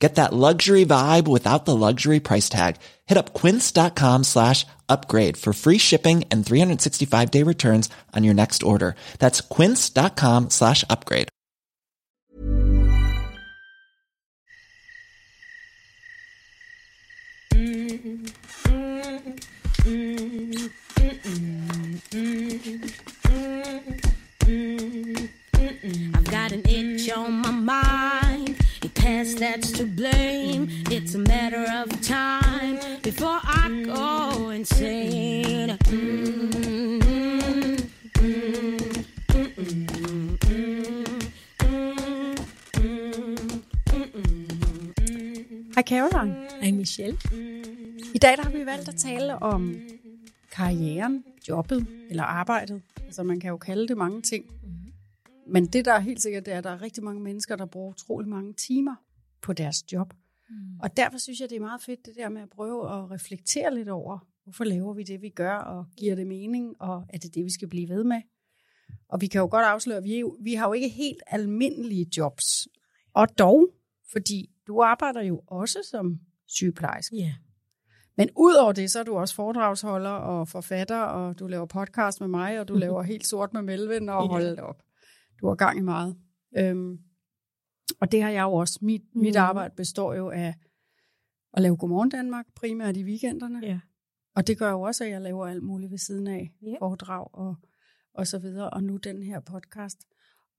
Get that luxury vibe without the luxury price tag. Hit up quince.com slash upgrade for free shipping and 365 day returns on your next order. That's quince.com slash upgrade. I've got an itch on my mind. Past that's to blame. It's a matter of time before I go insane. Hej Caroline. Hej Michelle. I dag der har vi valgt at tale om karrieren, jobbet eller arbejdet. Altså man kan jo kalde det mange ting. Men det der er helt sikkert, det er, at der er rigtig mange mennesker, der bruger utrolig mange timer på deres job. Mm. Og derfor synes jeg, det er meget fedt det der med at prøve at reflektere lidt over, hvorfor laver vi det, vi gør, og giver det mening, og er det det, vi skal blive ved med? Og vi kan jo godt afsløre, at vi, jo- vi har jo ikke helt almindelige jobs. Og dog, fordi du arbejder jo også som sygeplejerske. Ja. Men udover det, så er du også foredragsholder og forfatter, og du laver podcast med mig, og du laver helt sort med Melvin, og Ja. hold op. Du har gang i meget. Øhm, og det har jeg jo også. Mit, mm. mit arbejde består jo af at lave Godmorgen Danmark, primært i weekenderne. Ja. Og det gør jo også, at jeg laver alt muligt ved siden af. Ja. Foredrag og, og så videre. Og nu den her podcast.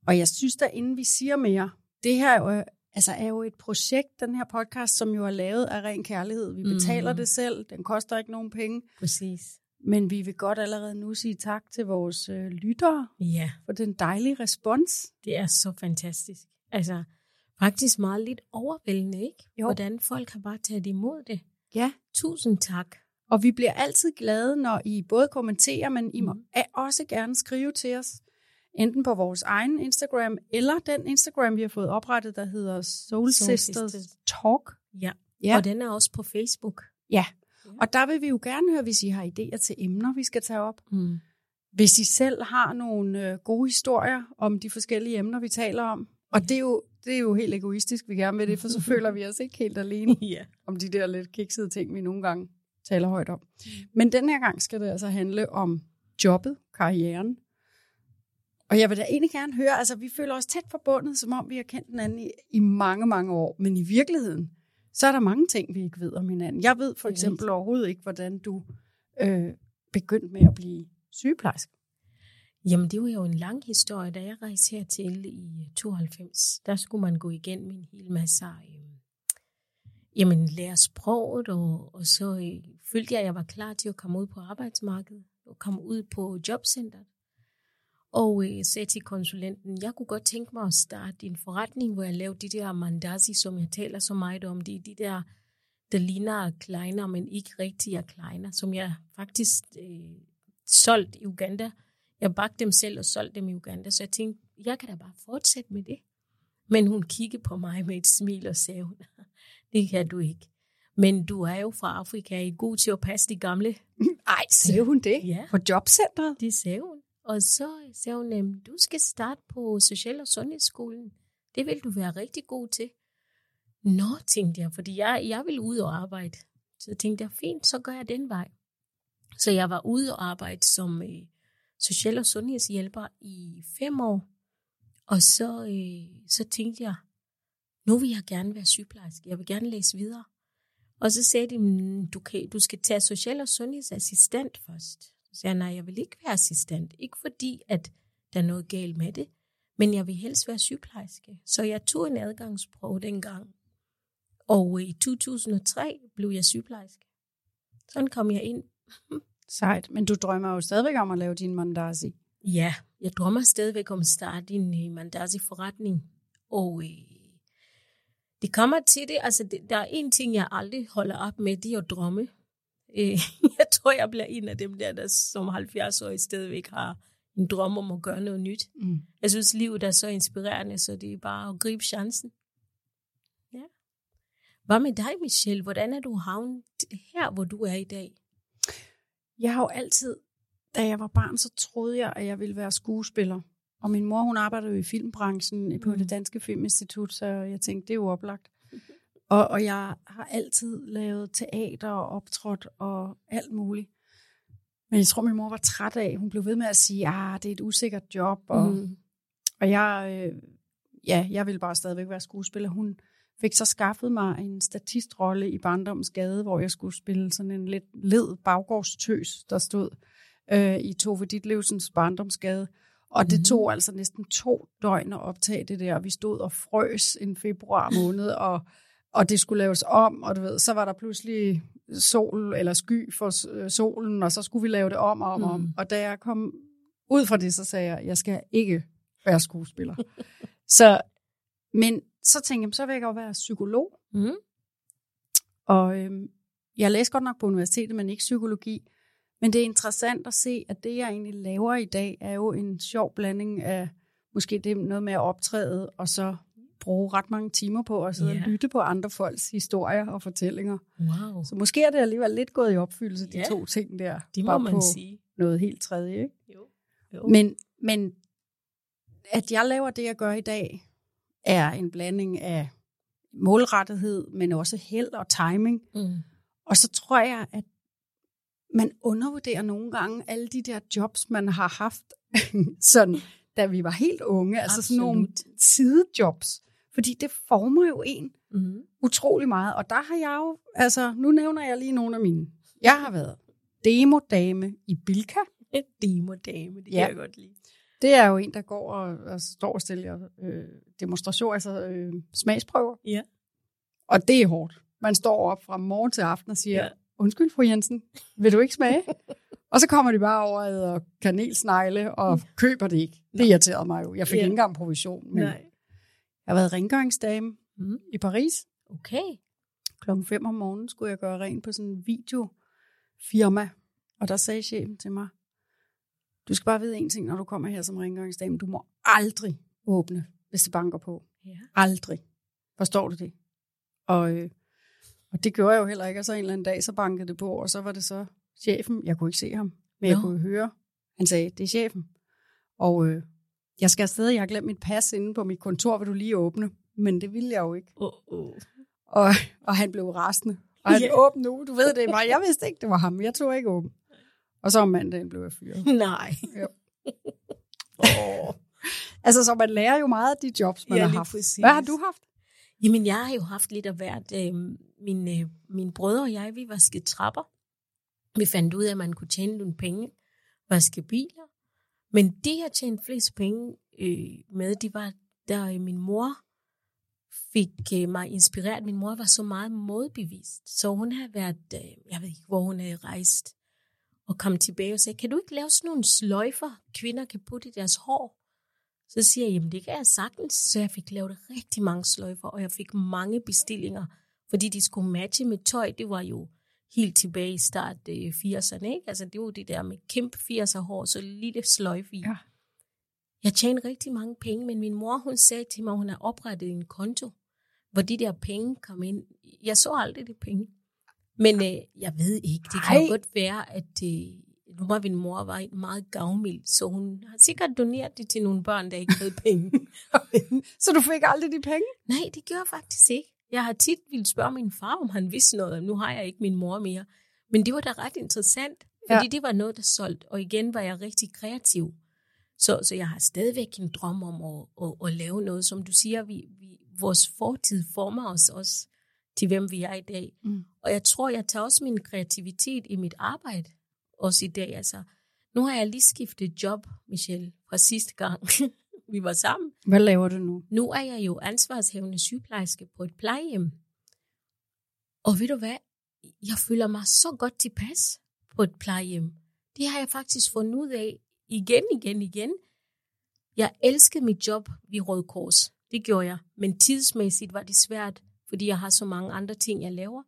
Og jeg synes da, inden vi siger mere, det her er jo, altså er jo et projekt, den her podcast, som jo er lavet af ren kærlighed. Vi betaler Mhm. det selv. Den koster ikke nogen penge. Præcis. Men vi vil godt allerede nu sige tak til vores øh, lyttere Ja, for den dejlige respons. det er så fantastisk. Altså, faktisk meget lidt overvældende, ikke? Jo. Hvordan folk har bare taget imod det. Ja. Tusind tak. Og vi bliver altid glade, når I både kommenterer, men I må mm. også gerne skrive til os. Enten på vores egen Instagram, eller den Instagram, vi har fået oprettet, der hedder Soul, Soul Sisters, Sisters. Talk. Ja. Ja. Og den er også på Facebook. Ja, og der vil vi jo gerne høre, hvis I har idéer til emner, vi skal tage op. Mm. Hvis I selv har nogle øh, gode historier om de forskellige emner, vi taler om. Og det er, jo, det er jo helt egoistisk, vi gerne vil det, for så føler vi os ikke helt alene Ja. om de der lidt kiksede ting, vi nogle gange taler højt om. Men den her gang skal det altså handle om jobbet, karrieren. Og jeg vil da egentlig gerne høre, altså vi føler os tæt forbundet, som om vi har kendt hinanden i, i mange, mange år. Men i virkeligheden, så er der mange ting, vi ikke ved om hinanden. Jeg ved for eksempel overhovedet ikke, hvordan du øh, begyndte med at blive sygeplejerske. Jamen, det var jo en lang historie, da jeg rejste hertil i 92. Der skulle man gå igennem en hel masse, øh, jamen, lære sproget, og, og så øh, følte jeg, at jeg var klar til at komme ud på arbejdsmarkedet, og komme ud på jobcenteret. Og øh, sagde til konsulenten, jeg kunne godt tænke mig at starte en forretning, hvor jeg lavede de der mandazi, som jeg taler så meget om. Det er de der, der ligner kleiner, men ikke rigtig er kleiner, som jeg faktisk øh, solgt i Uganda. Jeg bagte dem selv og solgte dem i Uganda, så jeg tænkte, jeg kan da bare fortsætte med det. Men hun kiggede på mig med et smil og sagde, hun, det kan du ikke. Men du er jo fra Afrika, er I god til at passe de gamle? Ej, sagde hun det? Ja. På jobcentret? Det sagde hun. Og så sagde hun, "Jamen, du skal starte på Social- og Sundhedsskolen. Det vil du være rigtig god til. Nå, tænkte jeg, fordi jeg, jeg vil ud og arbejde. Så tænkte jeg, fint, så gør jeg den vej. Så jeg var ude og arbejde som øh, social- og sundhedshjælper i fem år. Og så, øh, så tænkte jeg, nu vil jeg gerne være sygeplejerske. Jeg vil gerne læse videre. Og så sagde de, du, kan, du skal tage social- og sundhedsassistent først. Så sagde jeg, nej, jeg vil ikke være assistent. Ikke fordi, at der er noget galt med det, men jeg vil helst være sygeplejerske. Så jeg tog en adgangsprøve dengang. Og i 2003 blev jeg sygeplejerske. Sådan kom jeg ind. Sejt. Men du drømmer jo stadigvæk om at lave din mandasi. Ja, jeg drømmer stadigvæk om at starte en øh, mandasi-forretning. Og øh, det kommer til det, altså det, der er en ting, jeg aldrig holder op med, det er at drømme. Jeg tror, jeg bliver en af dem der, der som 70-årige stadigvæk har en drøm om at gøre noget nyt. Mm. Jeg synes, livet er så inspirerende, så det er bare at gribe chancen. Ja. Hvad med dig, Michelle? Hvordan er du havnet her, hvor du er i dag? Jeg har jo altid, da jeg var barn, så troede jeg, at jeg ville være skuespiller. Og min mor, hun arbejdede jo i filmbranchen på Mm. det Danske Filminstitut, så jeg tænkte, det er jo oplagt. Og, og jeg har altid lavet teater og optrådt og alt muligt. Men jeg tror, min mor var træt af, hun blev ved med at sige, at det er et usikkert job. Og, Mm. og jeg, øh, ja, jeg ville bare stadigvæk være skuespiller. Hun fik så skaffet mig en statistrolle i Barndommens Gade, hvor jeg skulle spille sådan en lidt led baggårdstøs, der stod øh, i Tove Ditlevsens Barndomsgade. Og det Mhm. tog altså næsten to døgn at optage det der. Vi stod og frøs en februar måned, og, og det skulle laves om, og du ved, så var der pludselig sol eller sky for øh, solen, og så skulle vi lave det om og om, og om. Mm. Og da jeg kom ud fra det, så sagde jeg, jeg skal ikke være skuespiller. så, men så tænkte jeg, så vil jeg godt være psykolog. Mm. Og øhm, jeg læste godt nok på universitetet, men ikke psykologi. Men det er interessant at se, at det, jeg egentlig laver i dag, er jo en sjov blanding af måske det noget med at optræde, og så bruge ret mange timer på at sidde Ja. og lytte på andre folks historier og fortællinger. Wow, Så måske er det alligevel lidt gået i opfyldelse, de to ting der. det må bare man på sige. noget helt tredje, ikke? Jo. jo. Men, men at jeg laver det, jeg gør i dag, er en blanding af målrettighed, men også held og timing. Mm. Og så tror jeg, at man undervurderer nogle gange alle de der jobs, man har haft, sådan, da vi var helt unge. Altså sådan nogle Absolut. sidejobs. Fordi det former jo en Mm. utrolig meget. Og der har jeg jo, altså nu nævner jeg lige nogle af mine. Jeg har været demodame i Bilka. Demodame, det kan Ja. jeg godt lide. Det er jo en, der går og, og står og stiller øh, demonstration, altså øh, smagsprøver. Ja. Og det er hårdt. Man står op fra morgen til aften og siger, Ja. undskyld fru Jensen, vil du ikke smage? og så kommer de bare over og kanelsnegle og køber det ikke. Det irriterede mig jo. Jeg fik ja. ikke engang provision. Men Nej. Jeg har været rengøringsdame Mm. i Paris. Okay. Klokken 5 om morgenen skulle jeg gøre rent på sådan en videofirma. Og der sagde chefen til mig, du skal bare vide en ting, når du kommer her som rengøringsdame. Du må aldrig åbne, hvis det banker på. Ja. Aldrig. Forstår du det? Og, øh, og det gjorde jeg jo heller ikke. Og så en eller anden dag, så bankede det på, og så var det så chefen. Jeg kunne ikke se ham, men jeg Nå. kunne høre. Han sagde, det er chefen. Og øh, jeg skal afsted, jeg har glemt mit pas inde på mit kontor, vil du lige åbne? Men det ville jeg jo ikke. Oh, oh. Og, og han blev rasende. Og han Ja. yeah. åbne nu, du ved det mig. Jeg vidste ikke, det var ham. Jeg tog ikke åben. Og så om mandagen blev jeg fyret. Nej. Oh. altså, så man lærer jo meget af de jobs, man Ja, har haft. præcis. Hvad har du haft? Jamen, jeg har jo haft lidt af hvert. Øh, min, øh, min brødre og jeg, vi vaskede trapper. Vi fandt ud af, at man kunne tjene nogle penge, vaske biler. Men det, jeg tjente flest penge øh, med, det var, da øh, min mor fik øh, mig inspireret. Min mor var så meget modbevist, så hun havde været, øh, jeg ved ikke, hvor hun havde rejst, og kom tilbage og sagde, kan du ikke lave sådan nogle sløjfer, kvinder kan putte i deres hår? Så siger jeg, jamen det kan jeg sagtens. Så jeg fik lavet rigtig mange sløjfer, og jeg fik mange bestillinger, fordi de skulle matche med tøj. Det var jo helt tilbage i start øh, 80'erne, ikke? Altså det var det der med kæmpe 80'er hår, så lille sløjfe i. Ja. Jeg tjente rigtig mange penge, men min mor, hun sagde til mig, at hun har oprettet en konto, hvor de der penge kom ind. Jeg så aldrig de penge. Men øh, jeg ved ikke, det kan Ej. godt være, at øh, nu var min mor var meget gavmild, så hun har sikkert doneret det til nogle børn, der ikke havde penge. Så du fik aldrig de penge? Nej, det gjorde jeg faktisk ikke. Jeg har tit ville spørge min far, om han vidste noget. Nu har jeg ikke min mor mere. Men det var da ret interessant, fordi ja. det var noget, der solgte. Og igen var jeg rigtig kreativ. Så, så jeg har stadigvæk en drøm om at, at, at lave noget. Som du siger, vi, vi, vores fortid former os også til, hvem vi er i dag. Mm. Og jeg tror, jeg tager også min kreativitet i mit arbejde også i dag. Altså, nu har jeg lige skiftet job, Michelle, fra sidste gang vi var sammen. Hvad laver du nu? Nu er jeg jo ansvarshævende sygeplejerske på et plejehjem. Og ved du hvad? Jeg føler mig så godt tilpas på et plejehjem. Det har jeg faktisk fundet ud af igen, igen, igen. Jeg elskede mit job ved Røde Kors. Det gjorde jeg. Men tidsmæssigt var det svært, fordi jeg har så mange andre ting, jeg laver.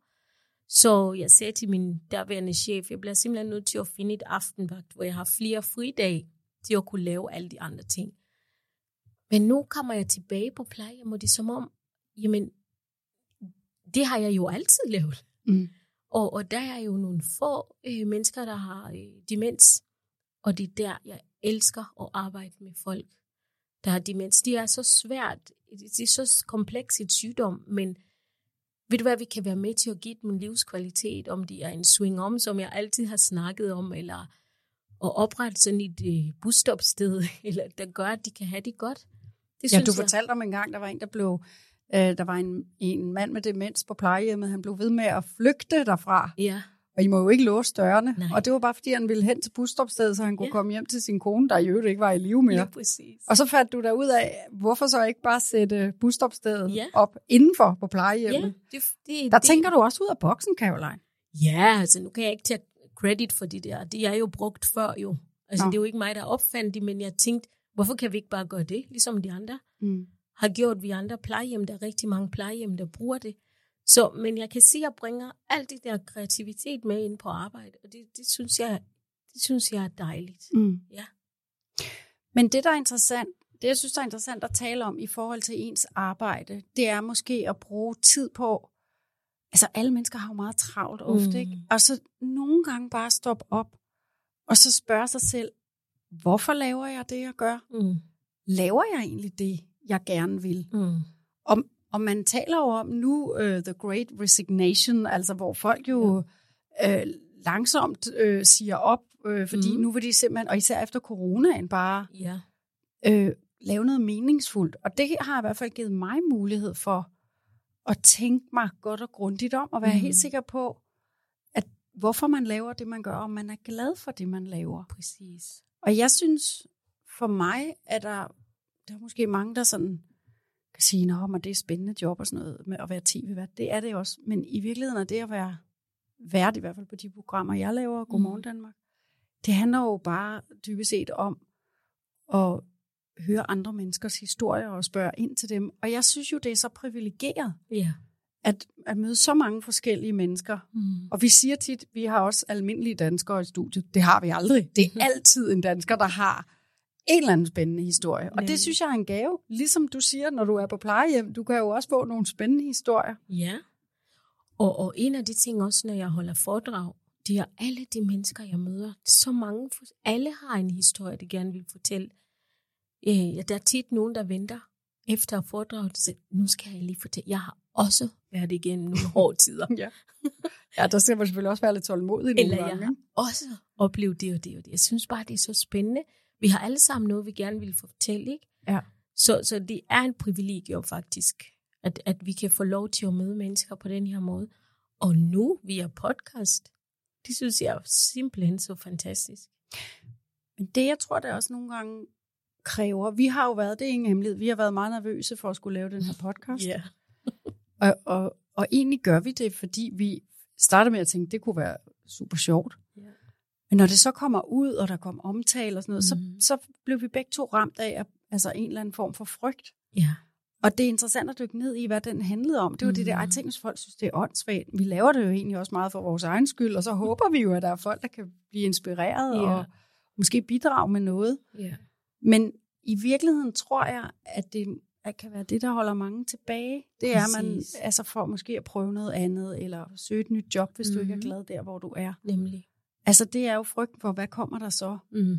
Så jeg sagde til min derværende chef, jeg bliver simpelthen nødt til at finde et aftenvagt, hvor jeg har flere fridage til at kunne lave alle de andre ting. Men nu kommer jeg tilbage på plejehjem, og det er som om, jamen, det har jeg jo altid lavet. Mm. Og, og der er jo nogle få øh, mennesker, der har øh, demens, og det er der, jeg elsker at arbejde med folk, der har demens. Det er så svært, det er så komplekst et sygdom, men ved du hvad, vi kan være med til at give dem livskvalitet, om det er en swing om, som jeg altid har snakket om, eller at oprette sådan et øh, busstopsted, eller der gør, at de kan have det godt. Det Ja, du jeg. fortalte om en gang, der var en, der blev... Øh, der var en, en mand med demens på plejehjemmet. Han blev ved med at flygte derfra. Ja, Og I må jo ikke låse dørene. Nej. Og det var bare, fordi han ville hen til busstopstedet, så han kunne Ja. komme hjem til sin kone, der i øvrigt ikke var i live mere. lige præcis. Og så fandt du der ud af, hvorfor så ikke bare sætte busstopstedet Ja. op indenfor på Ja, plejehjemmet. det, det, Der det, tænker du også ud af boksen, Caroline. Ja, altså nu kan jeg ikke tage credit for det der. Det er jo brugt før jo. Altså Nå. det er jo ikke mig, der opfandt det, men jeg tænkte, hvorfor kan vi ikke bare gøre det, ligesom de andre Mm. har gjort vi andre plejehjem. Der er rigtig mange plejehjem, der bruger det. Så, men jeg kan sige, at jeg bringer alt det der kreativitet med ind på arbejde, og det, det, synes, jeg, det synes jeg er dejligt. Mm. Ja. Men det, der er interessant, det jeg synes, der er interessant at tale om i forhold til ens arbejde, det er måske at bruge tid på, altså alle mennesker har jo meget travlt ofte, Mm. ikke? Og så nogle gange bare stoppe op, og så spørge sig selv, hvorfor laver jeg det, jeg gør? Mm. Laver jeg egentlig det, jeg gerne vil? Mm. Og, og man taler jo om nu uh, The Great Resignation, altså hvor folk jo ja. øh, langsomt øh, siger op, øh, fordi mm. nu vil de simpelthen, og især efter coronaen, bare Ja. øh, lave noget meningsfuldt. Og det har i hvert fald givet mig mulighed for at tænke mig godt og grundigt om, og være mm. helt sikker på, at hvorfor man laver det, man gør, og man er glad for det, man laver. Præcis. Og jeg synes, for mig er der, der er måske mange, der sådan kan sige, at det er spændende job og sådan noget med at være tv-vært. Det er det også. Men i virkeligheden er det at være vært, i hvert fald på de programmer, jeg laver, Godmorgen Danmark, det handler jo bare dybest set om at høre andre menneskers historier og spørge ind til dem. Og jeg synes jo, det er så privilegeret Ja. At, at møde så mange forskellige mennesker. Mm. Og vi siger tit, vi har også almindelige danskere i studiet. Det har vi aldrig. Det er altid en dansker, der har en eller anden spændende historie. Og Nemlig. det synes jeg er en gave. Ligesom du siger, når du er på plejehjem, du kan jo også få nogle spændende historier. Ja. Og, og en af de ting også, når jeg holder foredrag, det er alle de mennesker, jeg møder. Så mange, alle har en historie, de gerne vil fortælle. Øh, ja, der er tit nogen, der venter efter foredraget, så nu skal jeg lige fortælle. Jeg har også været igennem nogle hårde tider. Ja. ja, der skal man selvfølgelig også være lidt tålmodig nogle Eller jeg gange. har også oplevet det og det og det. Jeg synes bare, det er så spændende. Vi har alle sammen noget, vi gerne vil fortælle, ikke? Ja. Så, så det er en privilegium faktisk, at, at vi kan få lov til at møde mennesker på den her måde. Og nu via podcast, det synes jeg er simpelthen så fantastisk. Men det, jeg tror, det også nogle gange kræver, vi har jo været, det er ingen hemmelighed, vi har været meget nervøse for at skulle lave den her podcast. Ja. Og, og, og egentlig gør vi det, fordi vi starter med at tænke, det kunne være super sjovt. Ja. Men når det så kommer ud, og der kommer omtale og sådan noget, Mhm. så, så blev vi begge to ramt af altså en eller anden form for frygt. Ja. Og det er interessant at dykke ned i, hvad den handlede om. Det var mm. det der, Mhm. jeg tænkte, hvis folk synes, det er åndssvagt. Vi laver det jo egentlig også meget for vores egen skyld, og så håber vi jo, at der er folk, der kan blive inspireret Ja. og måske bidrage med noget. Ja. Men i virkeligheden tror jeg, at det at kan være det, der holder mange tilbage. Det er, man Præcis. altså for måske at prøve noget andet, eller søge et nyt job, hvis mm-hmm. du ikke er Mhm. glad der, hvor du er. Nemlig. Altså, det er jo frygten for, hvad kommer der så? Mm.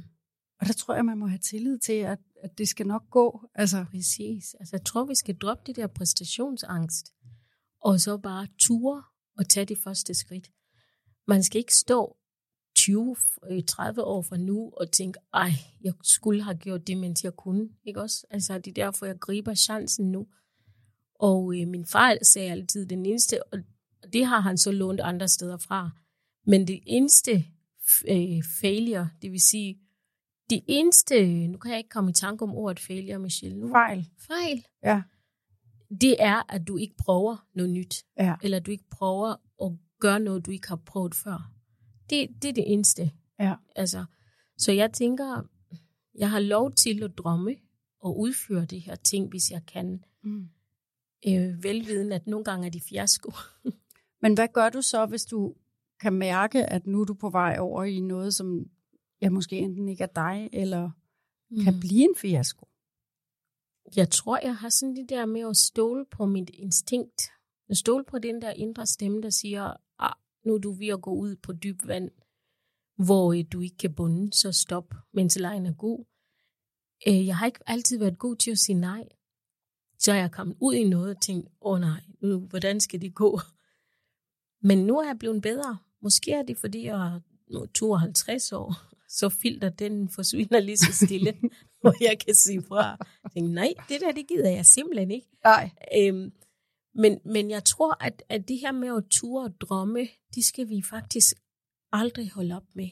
Og der tror jeg, man må have tillid til, at, at det skal nok gå. Altså, Præcis. Altså, jeg tror, vi skal droppe det der præstationsangst, og så bare ture og tage de første skridt. Man skal ikke stå 20-30 år fra nu og tænke, ej, jeg skulle have gjort det, mens jeg kunne. Ikke også? Altså, det er derfor, jeg griber chancen nu. Og øh, min far sagde altid, den eneste, og det har han så lånt andre steder fra, men det eneste øh, failure, det vil sige, det eneste, nu kan jeg ikke komme i tanke om ordet failure, Michelle. Nu. fejl. Fejl. Ja. Det er, at du ikke prøver noget nyt, Ja. eller du ikke prøver at gøre noget, du ikke har prøvet før. Det, det er det eneste. Ja. Altså, så jeg tænker, jeg har lov til at drømme og udføre de her ting, hvis jeg kan. Mm. Øh, velviden, at nogle gange er de fiasko. Men hvad gør du så, hvis du kan mærke, at nu er du på vej over i noget, som ja, måske enten ikke er dig, eller mm. kan blive en fiasko? Jeg tror, jeg har sådan det der med at stole på mit instinkt. At stole på den der indre stemme, der siger, nu er du ved at gå ud på dyb vand, hvor øh, du ikke kan bunde, så stop, mens lejen er god. Øh, Jeg har ikke altid været god til at sige nej. Så er jeg kommet ud i noget og tænkt, åh oh, nej, nu, hvordan skal det gå? Men nu er jeg blevet bedre. Måske er det, fordi jeg er nu 52 år, så filter den forsvinder lige så stille, hvor jeg kan sige fra. Jeg tænker, nej, det der, det gider jeg simpelthen ikke. Nej. Øhm, men, men jeg tror, at, at det her med at ture og drømme, det skal vi faktisk aldrig holde op med.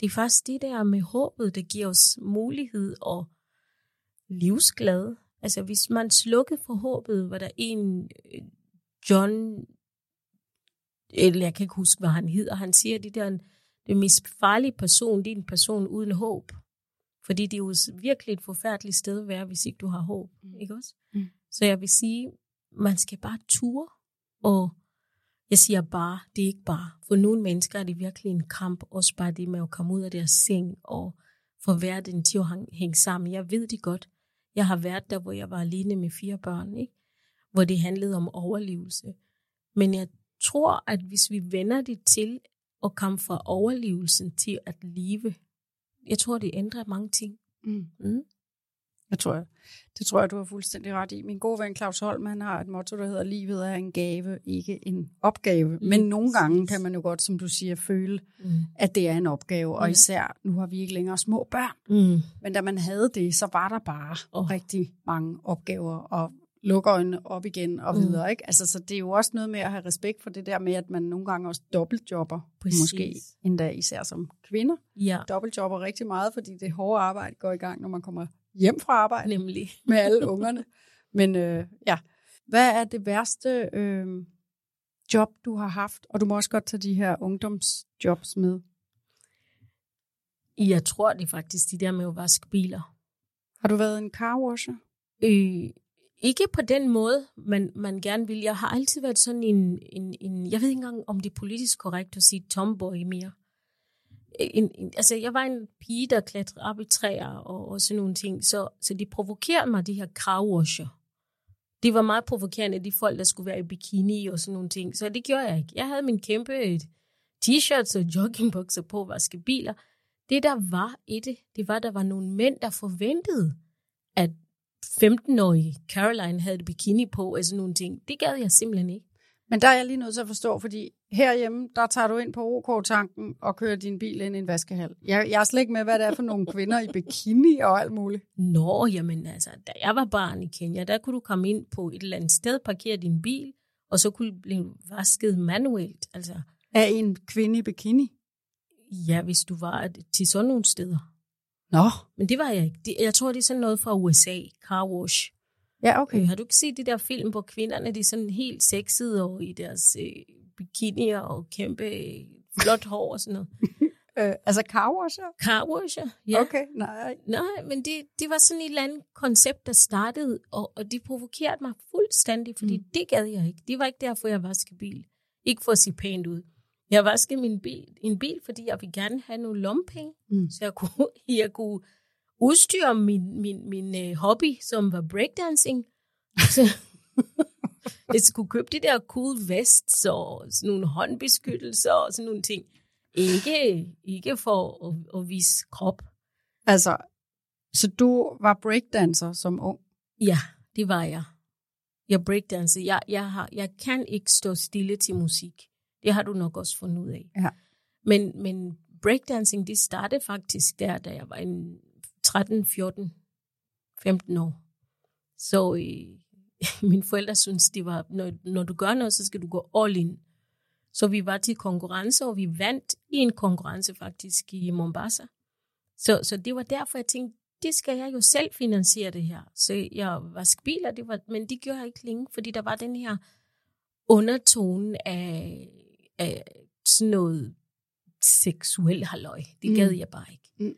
Det er faktisk det der med håbet, der giver os mulighed og livsglæde. Altså hvis man slukkede for håbet, var der en øh, John, eller jeg kan ikke huske, hvad han hedder, han siger, det der det mest farlige person, det er en person uden håb. Fordi det er jo virkelig et forfærdeligt sted at være, hvis ikke du har håb. Mm. Ikke også? Mm. Så jeg vil sige, man skal bare ture, og jeg siger bare, det er ikke bare. For nogle mennesker er det virkelig en kamp, også bare det med at komme ud af deres seng og få verden til at hænge sammen. Jeg ved det godt. Jeg har været der, hvor jeg var alene med fire børn, ikke? hvor det handlede om overlevelse. Men jeg tror, at hvis vi vender det til at komme fra overlevelsen til at leve, jeg tror, det ændrer mange ting. Mm. Mm. Jeg tror, det tror jeg, du har fuldstændig ret i. Min gode ven Claus Holm, han har et motto, der hedder, livet er en gave, ikke en opgave. Men nogle gange kan man jo godt, som du siger, føle, Mm. at det er en opgave. Og Ja. især, nu har vi ikke længere små børn. Mm. Men da man havde det, så var der bare oh. rigtig mange opgaver, og lukke øjnene op igen og Mm. videre. Ikke? Altså, så det er jo også noget med at have respekt for det der med, at man nogle gange også dobbeltjobber. Præcis. Måske endda især som kvinder. Ja, Dobbeltjobber rigtig meget, fordi det hårde arbejde går i gang, når man kommer hjem fra arbejde nemlig. med alle ungerne. Men øh, ja, hvad er det værste øh, job, du har haft? Og du må også godt tage de her ungdomsjobs med. Jeg tror det faktisk de der med at vaske biler. Har du været en carwasher? Øh, ikke på den måde, man, man gerne vil. Jeg har altid været sådan en, en, en, jeg ved ikke engang, om det er politisk korrekt at sige tomboy mere. En, en, altså, jeg var en pige, der klatrede op i træer og, og sådan nogle ting, så, så de provokerede mig, de her carwasher. Det var meget provokerende, de folk, der skulle være i bikini og sådan nogle ting. Så det gjorde jeg ikke. Jeg havde min kæmpe øh, t-shirts og joggingbukser på vaske biler. Det, der var i det, det var, at der var nogle mænd, der forventede, at 15-årige Caroline havde et bikini på og sådan nogle ting. Det gad jeg simpelthen ikke. Men der er jeg lige nødt til at forstå, fordi herhjemme, der tager du ind på OK-tanken og kører din bil ind i en vaskehal. Jeg, jeg er slet ikke med, hvad det er for nogle kvinder i bikini og alt muligt. Nå, jamen altså, da jeg var barn i Kenya, der kunne du komme ind på et eller andet sted, parkere din bil, og så kunne du blive vasket manuelt. Altså, Er en kvinde i bikini? ja, hvis du var til sådan nogle steder. Nå. Men det var jeg ikke. Jeg tror, det er sådan noget fra USA, car wash. Ja, okay. Okay. Har du ikke set de der film, hvor kvinderne de er sådan helt sexede og i deres øh, bikinier og kæmpe øh, flot hår og sådan noget? Øh, altså carwasher? Car wash, ja. Okay, nej. Nej, men det, det var sådan et eller andet koncept, der startede, og, og det provokerede mig fuldstændig, fordi mm. det gad jeg ikke. Det var ikke derfor, jeg vaskede bil. Ikke for at se pænt ud. Jeg vaskede min bil, en bil, fordi jeg ville gerne have nogle lompenge, Mm. så jeg kunne, jeg kunne udstyre min, min, min uh, hobby, som var breakdancing. Så, jeg skulle købe de der cool vests og sådan nogle håndbeskyttelser og sådan nogle ting. Ikke, ikke for at, at vise krop. Altså, så du var breakdancer som ung? Ja, det var jeg. Jeg breakdancer. Jeg, jeg, har, jeg kan ikke stå stille til musik. Det har du nok også fundet ud af. Ja. Men, men breakdancing, det startede faktisk der, da jeg var en 13, 14, 15 år. Så øh, mine forældre synes, det var, når, når du gør noget, så skal du gå all in. Så vi var til konkurrence, og vi vandt i en konkurrence faktisk i Mombasa. Så, så det var derfor, jeg tænkte, det skal jeg jo selv finansiere det her. Så jeg var biler, det var, men det gjorde jeg ikke længe, fordi der var den her undertone af, af sådan noget seksuel halløj. Det Mm. gad jeg bare ikke. Mm.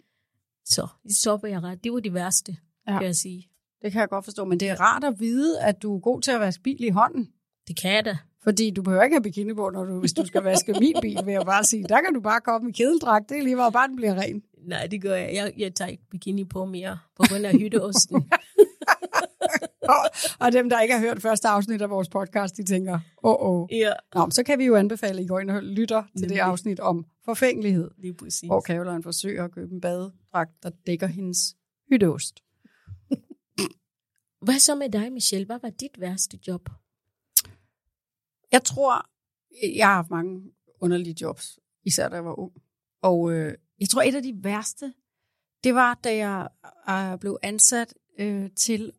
Så det stoppede jeg ret. Det var det værste, ja. kan jeg sige. Det kan jeg godt forstå, men det er rart at vide, at du er god til at vaske bil i hånden. Det kan jeg da. Fordi du behøver ikke have bikini på, når du, hvis du skal vaske min bil, vil jeg bare sige. Der kan du bare komme i kedeldragt. Det er lige, hvor bare den bliver ren. Nej, det gør jeg. Jeg, jeg tager ikke bikini på mere, på grund af hytteosten. Og, dem, der ikke har hørt første afsnit af vores podcast, de tænker, åh, oh, oh. ja, Nå, så kan vi jo anbefale, at I går ind og lytter til det Nemlig. afsnit om forfængelighed. lige præcis. Hvor Caroline forsøger at købe en badedragt, der dækker hendes hytteost. Hvad så med dig, Michelle? Hvad var dit værste job? Jeg tror, jeg har haft mange underlige jobs, især da jeg var ung. Og øh, jeg tror, et af de værste, det var, da jeg øh, blev ansat øh, til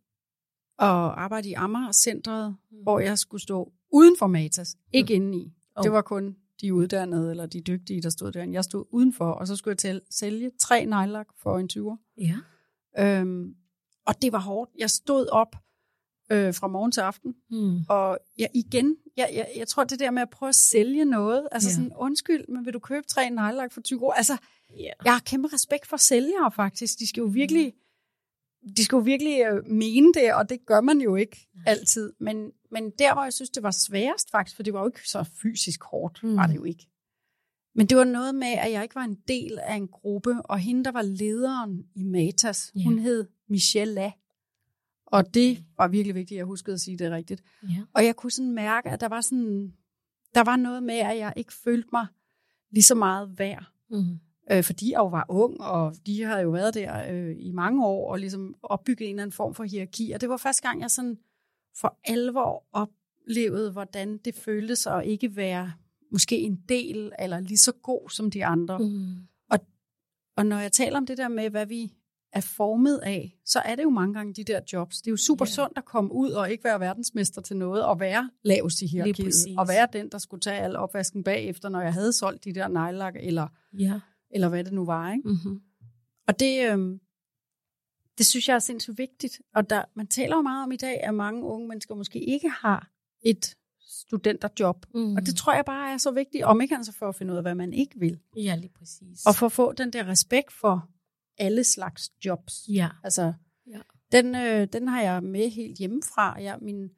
at arbejde i Amager-centret, mm. hvor jeg skulle stå uden for Matas, ikke mm. indeni. Oh. Det var kun de uddannede eller de dygtige, der stod derinde. Jeg stod udenfor, og så skulle jeg til sælge tre nejlak for en 20'er. Ja. Øhm, og det var hårdt. Jeg stod op øh, fra morgen til aften, Hmm. og jeg igen, jeg, jeg, jeg tror det der med at prøve at sælge noget, altså ja. sådan, undskyld, men vil du købe tre nejlak for 20 år? Altså, Ja. jeg har kæmpe respekt for sælgere faktisk. De skal jo virkelig, de skal jo virkelig øh, mene det, og det gør man jo ikke altid. Men, men der, hvor jeg synes, det var sværest faktisk, for det var jo ikke så fysisk hårdt, Mm. mm. var det jo ikke. Men det var noget med, at jeg ikke var en del af en gruppe, og hende, der var lederen i Matas, Ja. hun hed Michelle La. Og det var virkelig vigtigt, at jeg huskede at sige det rigtigt. Ja. Og jeg kunne sådan mærke, at der var sådan, der var noget med, at jeg ikke følte mig lige så meget værd. Mm. Øh, fordi jeg jo var ung, og de havde jo været der øh, i mange år, og ligesom opbygget en eller anden form for hierarki. Og det var første gang, jeg sådan for alvor oplevede, hvordan det føltes at ikke være måske en del, eller lige så god som de andre. Mm. Og når jeg taler om det der med, hvad vi er formet af, så er det jo mange gange de der jobs. Det er jo super Ja. sundt at komme ud og ikke være verdensmester til noget, og være lavest i hierarkiet, og være den, der skulle tage al opvasken bagefter, når jeg havde solgt de der nejlak, eller, Ja. eller hvad det nu var. Ikke? Mm-hmm. Og det, øhm, det synes jeg er sindssygt vigtigt. Og der, man taler jo meget om i dag, at mange unge mennesker måske ikke har et studenterjob. Mm. Og det tror jeg bare er så vigtigt, om ikke altså for at finde ud af, hvad man ikke vil. Ja, lige præcis. Og for at få den der respekt for alle slags jobs. Ja. Altså, Ja. den, øh, den har jeg med helt hjemmefra. Jeg, min,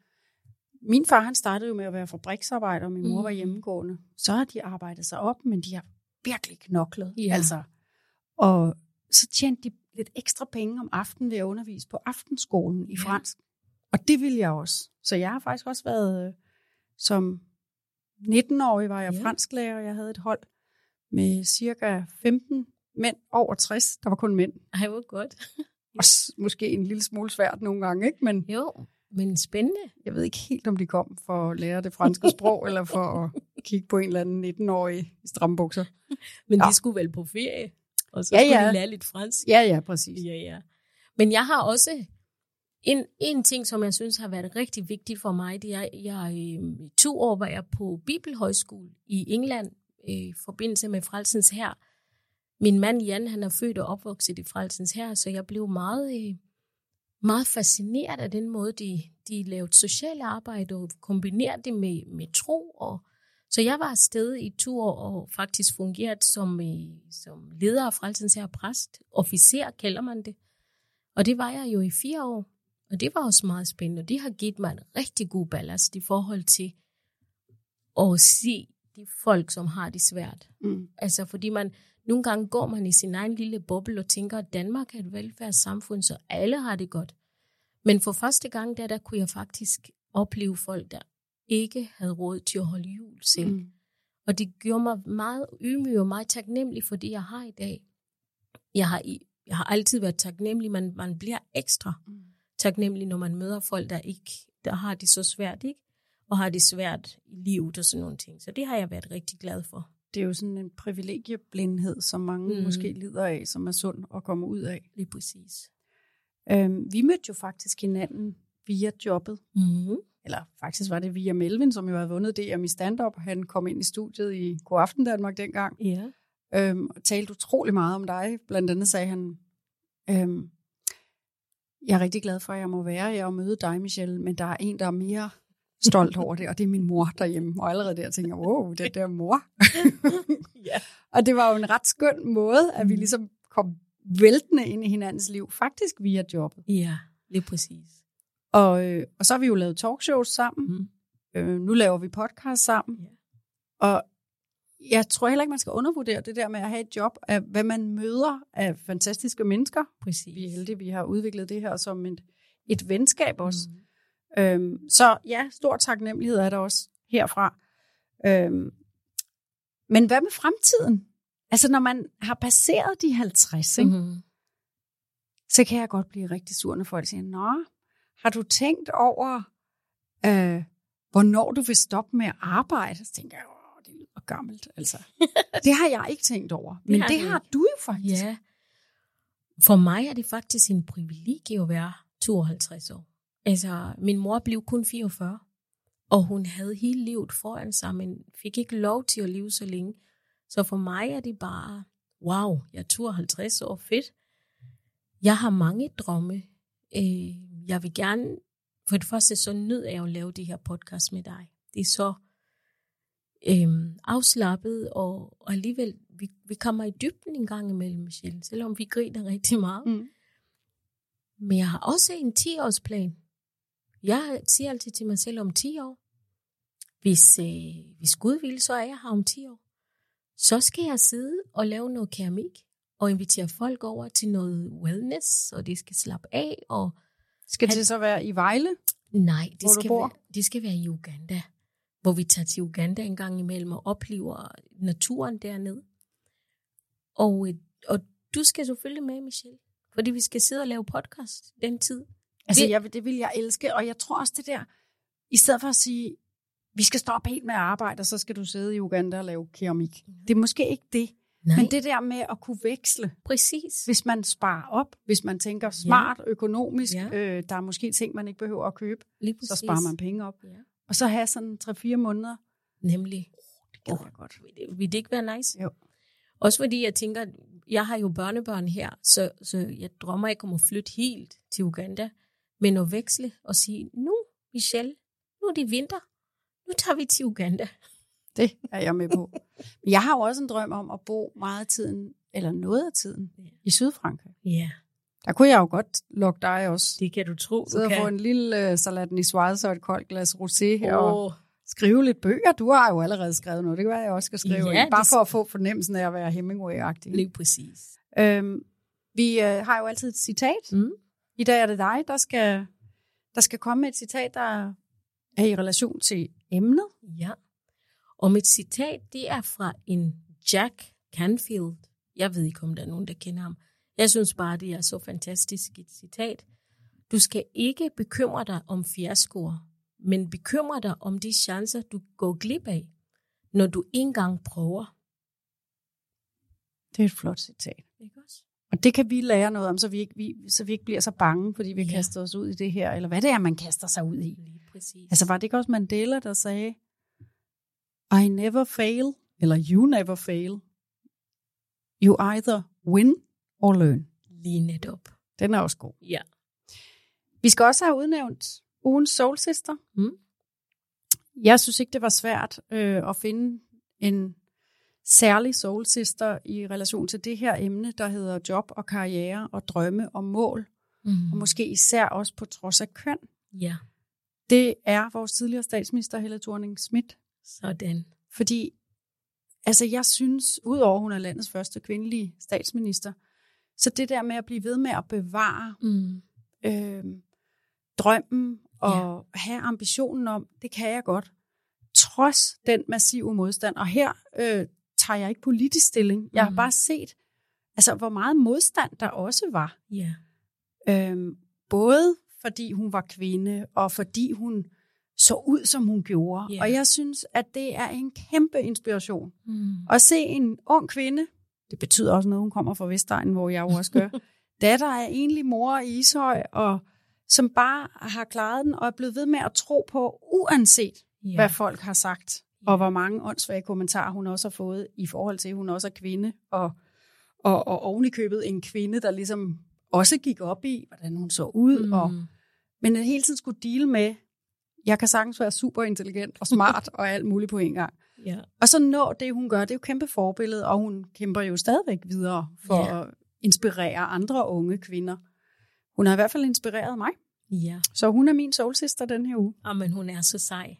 min far han startede jo med at være fabriksarbejder, og min mor Mhm. var hjemmegående. Så har de arbejdet sig op, men de har virkelig knoklet. Ja. Altså, og så tjente de lidt ekstra penge om aftenen ved at undervise på aftenskolen i Ja. fransk. Og det ville jeg også. Så jeg har faktisk også været, øh, som 19-årig var jeg Ja. fransklærer. Jeg havde et hold med cirka 15 mænd over 60. Der var kun mænd. Ej, hvor godt. Også måske en lille smule svært nogle gange, ikke? Men Jo, men spændende. jeg ved ikke helt, om de kom for at lære det franske sprog, eller for at kigge på en eller anden 19-årig i stramme bukser. Men Ja. de skulle vel på ferie, og så Ja, skulle ja. de lære lidt fransk. Ja, ja, præcis. Ja, ja. Men jeg har også en, en ting, som jeg synes har været rigtig vigtigt for mig, det er, at jeg øh, to år var jeg på Bibelhøjskole i England øh, i forbindelse med Frelsens Hær. Min mand Jan, han er født og opvokset i Frelsens her, så jeg blev meget, øh, meget fascineret af den måde, de, de lavede sociale arbejde og kombinerede det med, med tro. Og, så jeg var afsted i to år og faktisk fungeret som, øh, som leder af Frelsens her præst. Officer kalder man det. Og det var jeg jo i fire år. Og det var også meget spændende. Og det har givet mig en rigtig god ballast i forhold til at se de folk, som har det svært. Mm. Altså fordi man, nogle gange går man i sin egen lille boble og tænker, at Danmark er et velfærdssamfund, så alle har det godt. Men for første gang der, der kunne jeg faktisk opleve folk, der ikke havde råd til at holde jul selv. Mm. Og det gjorde mig meget ydmyg og meget taknemmelig for det, jeg har i dag. Jeg har, i, jeg har altid været taknemmelig, men man bliver ekstra Mm. taknemmelig, når man møder folk, der ikke der har det så svært, ikke? Og har det svært i livet og sådan nogle ting. Så det har jeg været rigtig glad for. Det er jo sådan en privilegieblindhed, som mange mm. Mm. måske lider af, som er sund at komme ud af. Lige præcis. Øhm, vi mødte jo faktisk hinanden via jobbet. Mm-hmm. Eller faktisk var det via Melvin, som jo havde vundet DM i stand-up. Han kom ind i studiet i God Aften Danmark dengang. Ja. øhm, og talte utrolig meget om dig. Blandt andet sagde han, øhm, jeg er rigtig glad for, at jeg må være her og møde dig, Michelle, men der er en, der er mere stolt over det, og det er min mor derhjemme. Og allerede der tænker jeg, wow, det der mor. Ja. Og det var jo en ret skøn måde, at vi Mm. ligesom kom væltende ind i hinandens liv, faktisk via jobbet. Ja, lige præcis. Og, øh, og så har vi jo lavet talkshows sammen. Mm. Øh, nu laver vi podcast sammen. Ja. Og jeg tror heller ikke, man skal undervurdere det der med at have et job, af hvad man møder af fantastiske mennesker. Præcis. Vi er heldige, vi har udviklet det her som et, et venskab også. Mm. Øhm, så ja, stor taknemmelighed er der også herfra. Øhm, men hvad med fremtiden? Altså, når man har passeret de 50, ikke? Mm-hmm. så kan jeg godt blive rigtig sur, når folk siger, Nå, har du tænkt over, øh, hvornår du vil stoppe med at arbejde? Så tænker jeg, åh, det lyder gammelt. Altså. det har jeg ikke tænkt over. Men har det har du jo faktisk. Ja. For mig er det faktisk en privilegie at være 52 år. Altså, min mor blev kun 44, og hun havde hele livet foran sig, men fik ikke lov til at leve så længe. Så for mig er det bare, wow, jeg er 52 år, fedt. Jeg har mange drømme. Øh, Jeg vil gerne, for det første så nød jeg at lave det her podcast med dig. Det er så øhm, afslappet, og, og alligevel, vi, vi kommer i dybden en gang imellem, Michelle, selvom vi griner rigtig meget. Mm. Men jeg har også en 10-årsplan. Jeg siger altid til mig selv om 10 år, hvis, øh, hvis Gud vil, så er jeg her om 10 år. Så skal jeg sidde og lave noget keramik, og invitere folk over til noget wellness, og de skal slappe af, og Skal Han- det så være i Vejle? Nej, det skal, være, det skal være i Uganda, hvor vi tager til Uganda en gang imellem og oplever naturen dernede. Og, øh, og du skal selvfølgelig med, Michelle, fordi vi skal sidde og lave podcast den tid. Altså, Det- jeg, det vil jeg elske, og jeg tror også det der, i stedet for at sige, vi skal stoppe helt med at arbejde, og så skal du sidde i Uganda og lave keramik. Det er måske ikke det, Nej, men det der med at kunne veksle, præcis. hvis man sparer op, hvis man tænker smart, økonomisk, Ja. øh, der er måske ting, man ikke behøver at købe, så sparer man penge op. Ja. Og så have sådan 3-4 måneder, Nemlig. det gad Åh. jeg godt. Vil det, vil det ikke være nice? Jo. Også fordi jeg tænker, jeg har jo børnebørn her, så, så jeg drømmer ikke om at flytte helt til Uganda, men at veksle og sige, nu Michelle, nu er det vinter, nu tager vi til Uganda. Det er jeg med på. Men jeg har jo også en drøm om at bo meget af tiden, eller noget af tiden, Ja. i Sydfrankrig. Ja, Der kunne jeg jo godt lokke dig også. det kan du tro, Sidde og få en lille uh, salat niçoise og et koldt glas rosé her, og skrive lidt bøger. Du har jo allerede skrevet noget. Det kan være, jeg også skal skrive. Ja, Bare for at få fornemmelsen af at være Hemingway-agtig. lige præcis. Øhm, vi øh, har jo altid et citat. Mm. I dag er det dig, der skal, der skal komme med et citat, der er i relation til emnet. Ja. Og mit citat, det er fra en Jack Canfield. Jeg ved ikke, om der er nogen, der kender ham. Jeg synes bare, det er så fantastisk et citat. Du skal ikke bekymre dig om fiaskoer, men bekymre dig om de chancer, du går glip af, når du engang prøver. Det er et flot citat. Ikke også? Og det kan vi lære noget om, så vi ikke, vi, så vi ikke bliver så bange, fordi vi Ja. kaster os ud i det her, eller hvad det er, man kaster sig ud i. Lige præcis. Altså var det ikke også Mandela, der sagde, I never fail, eller you never fail. You either win or learn. Lige netop. Den er også god. Ja. Vi skal også have udnævnt ugens Soul Sister. Mm. Jeg synes ikke, det var svært øh, at finde en særlig Soul Sister i relation til det her emne, der hedder job og karriere og drømme og mål, Mm. og måske især også på trods af køn. Ja, Det er vores tidligere statsminister Helle thorning Schmidt. sådan. Fordi altså jeg synes, udover hun er landets første kvindelige statsminister, så det der med at blive ved med at bevare Mm. øh, drømmen og ja. have ambitionen om, det kan jeg godt, trods den massive modstand. Og her øh, tager jeg ikke politisk stilling. Jeg har Mhm. bare set, altså, hvor meget modstand der også var. Ja. Øhm, både fordi hun var kvinde, og fordi hun så ud, som hun gjorde. Ja. Og jeg synes, at det er en kæmpe inspiration. Mm. At se en ung kvinde, det betyder også noget, hun kommer fra Vestegnen, hvor jeg jo også gør, datter er egentlig mor i Ishøj, og som bare har klaret den, og er blevet ved med at tro på, uanset Ja. hvad folk har sagt, og hvor mange åndssvage kommentarer hun også har fået, i forhold til, at hun også er kvinde, og, og, og oven i købet en kvinde, der ligesom også gik op i, hvordan hun så ud, mm. og, men at hele tiden skulle deal med, jeg kan sagtens være super intelligent og smart og alt muligt på en gang. Ja. Og så nå det, hun gør, det er jo kæmpe forbillede, og hun kæmper jo stadigvæk videre for Ja. at inspirere andre unge kvinder. Hun har i hvert fald inspireret mig, Ja. så hun er min soulsister den her uge. Og men hun er så sej.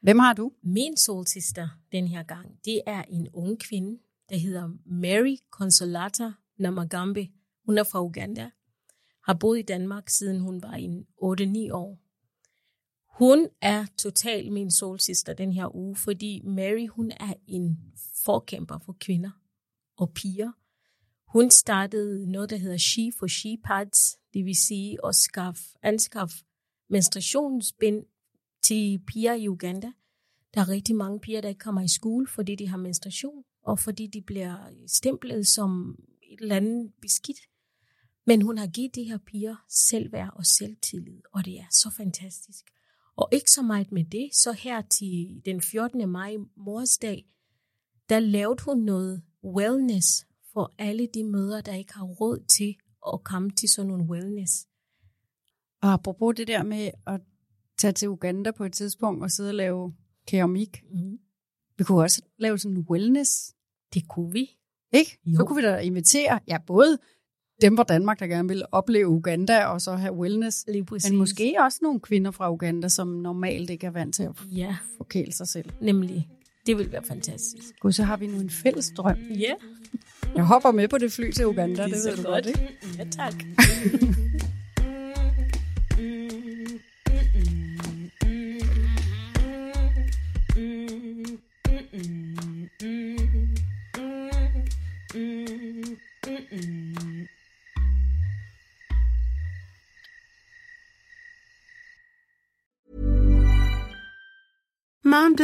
Hvem har du? Min solsister den her gang, det er en ung kvinde, der hedder Mary Consolata Namagambe. Hun er fra Uganda. Har boet i Danmark, siden hun var en 8-9 år. Hun er totalt min solsister den her uge, fordi Mary, hun er en forkæmper for kvinder og piger. Hun startede noget, der hedder She for She Pads, det vil sige at skaffe, anskaffe menstruationsbind til piger i Uganda. Der er rigtig mange piger, der ikke kommer i skole, fordi de har menstruation, og fordi de bliver stemplet som et eller andet beskidt. Men hun har givet de her piger selvværd og selvtillid, og det er så fantastisk. Og ikke så meget med det, så her til den 14. maj, mors dag, der lavede hun noget wellness for alle de mødre, der ikke har råd til at komme til sådan nogle wellness. Og apropos det der med at tage til Uganda på et tidspunkt og sidde og lave keramik. Mm. Vi kunne også lave sådan en wellness, Det kunne vi. ikke? Jo. Så kunne vi da invitere, ja, både dem fra Danmark, der gerne vil opleve Uganda, og så have wellness. Lige præcis. Men måske også nogle kvinder fra Uganda, som normalt ikke er vant til at Ja, forkæle sig selv. nemlig. Det vil være fantastisk. Gud, så har vi nu en fælles drøm. Ja, Jeg hopper med på det fly til Uganda, det, det ved du godt, godt. ikke? Ja, tak.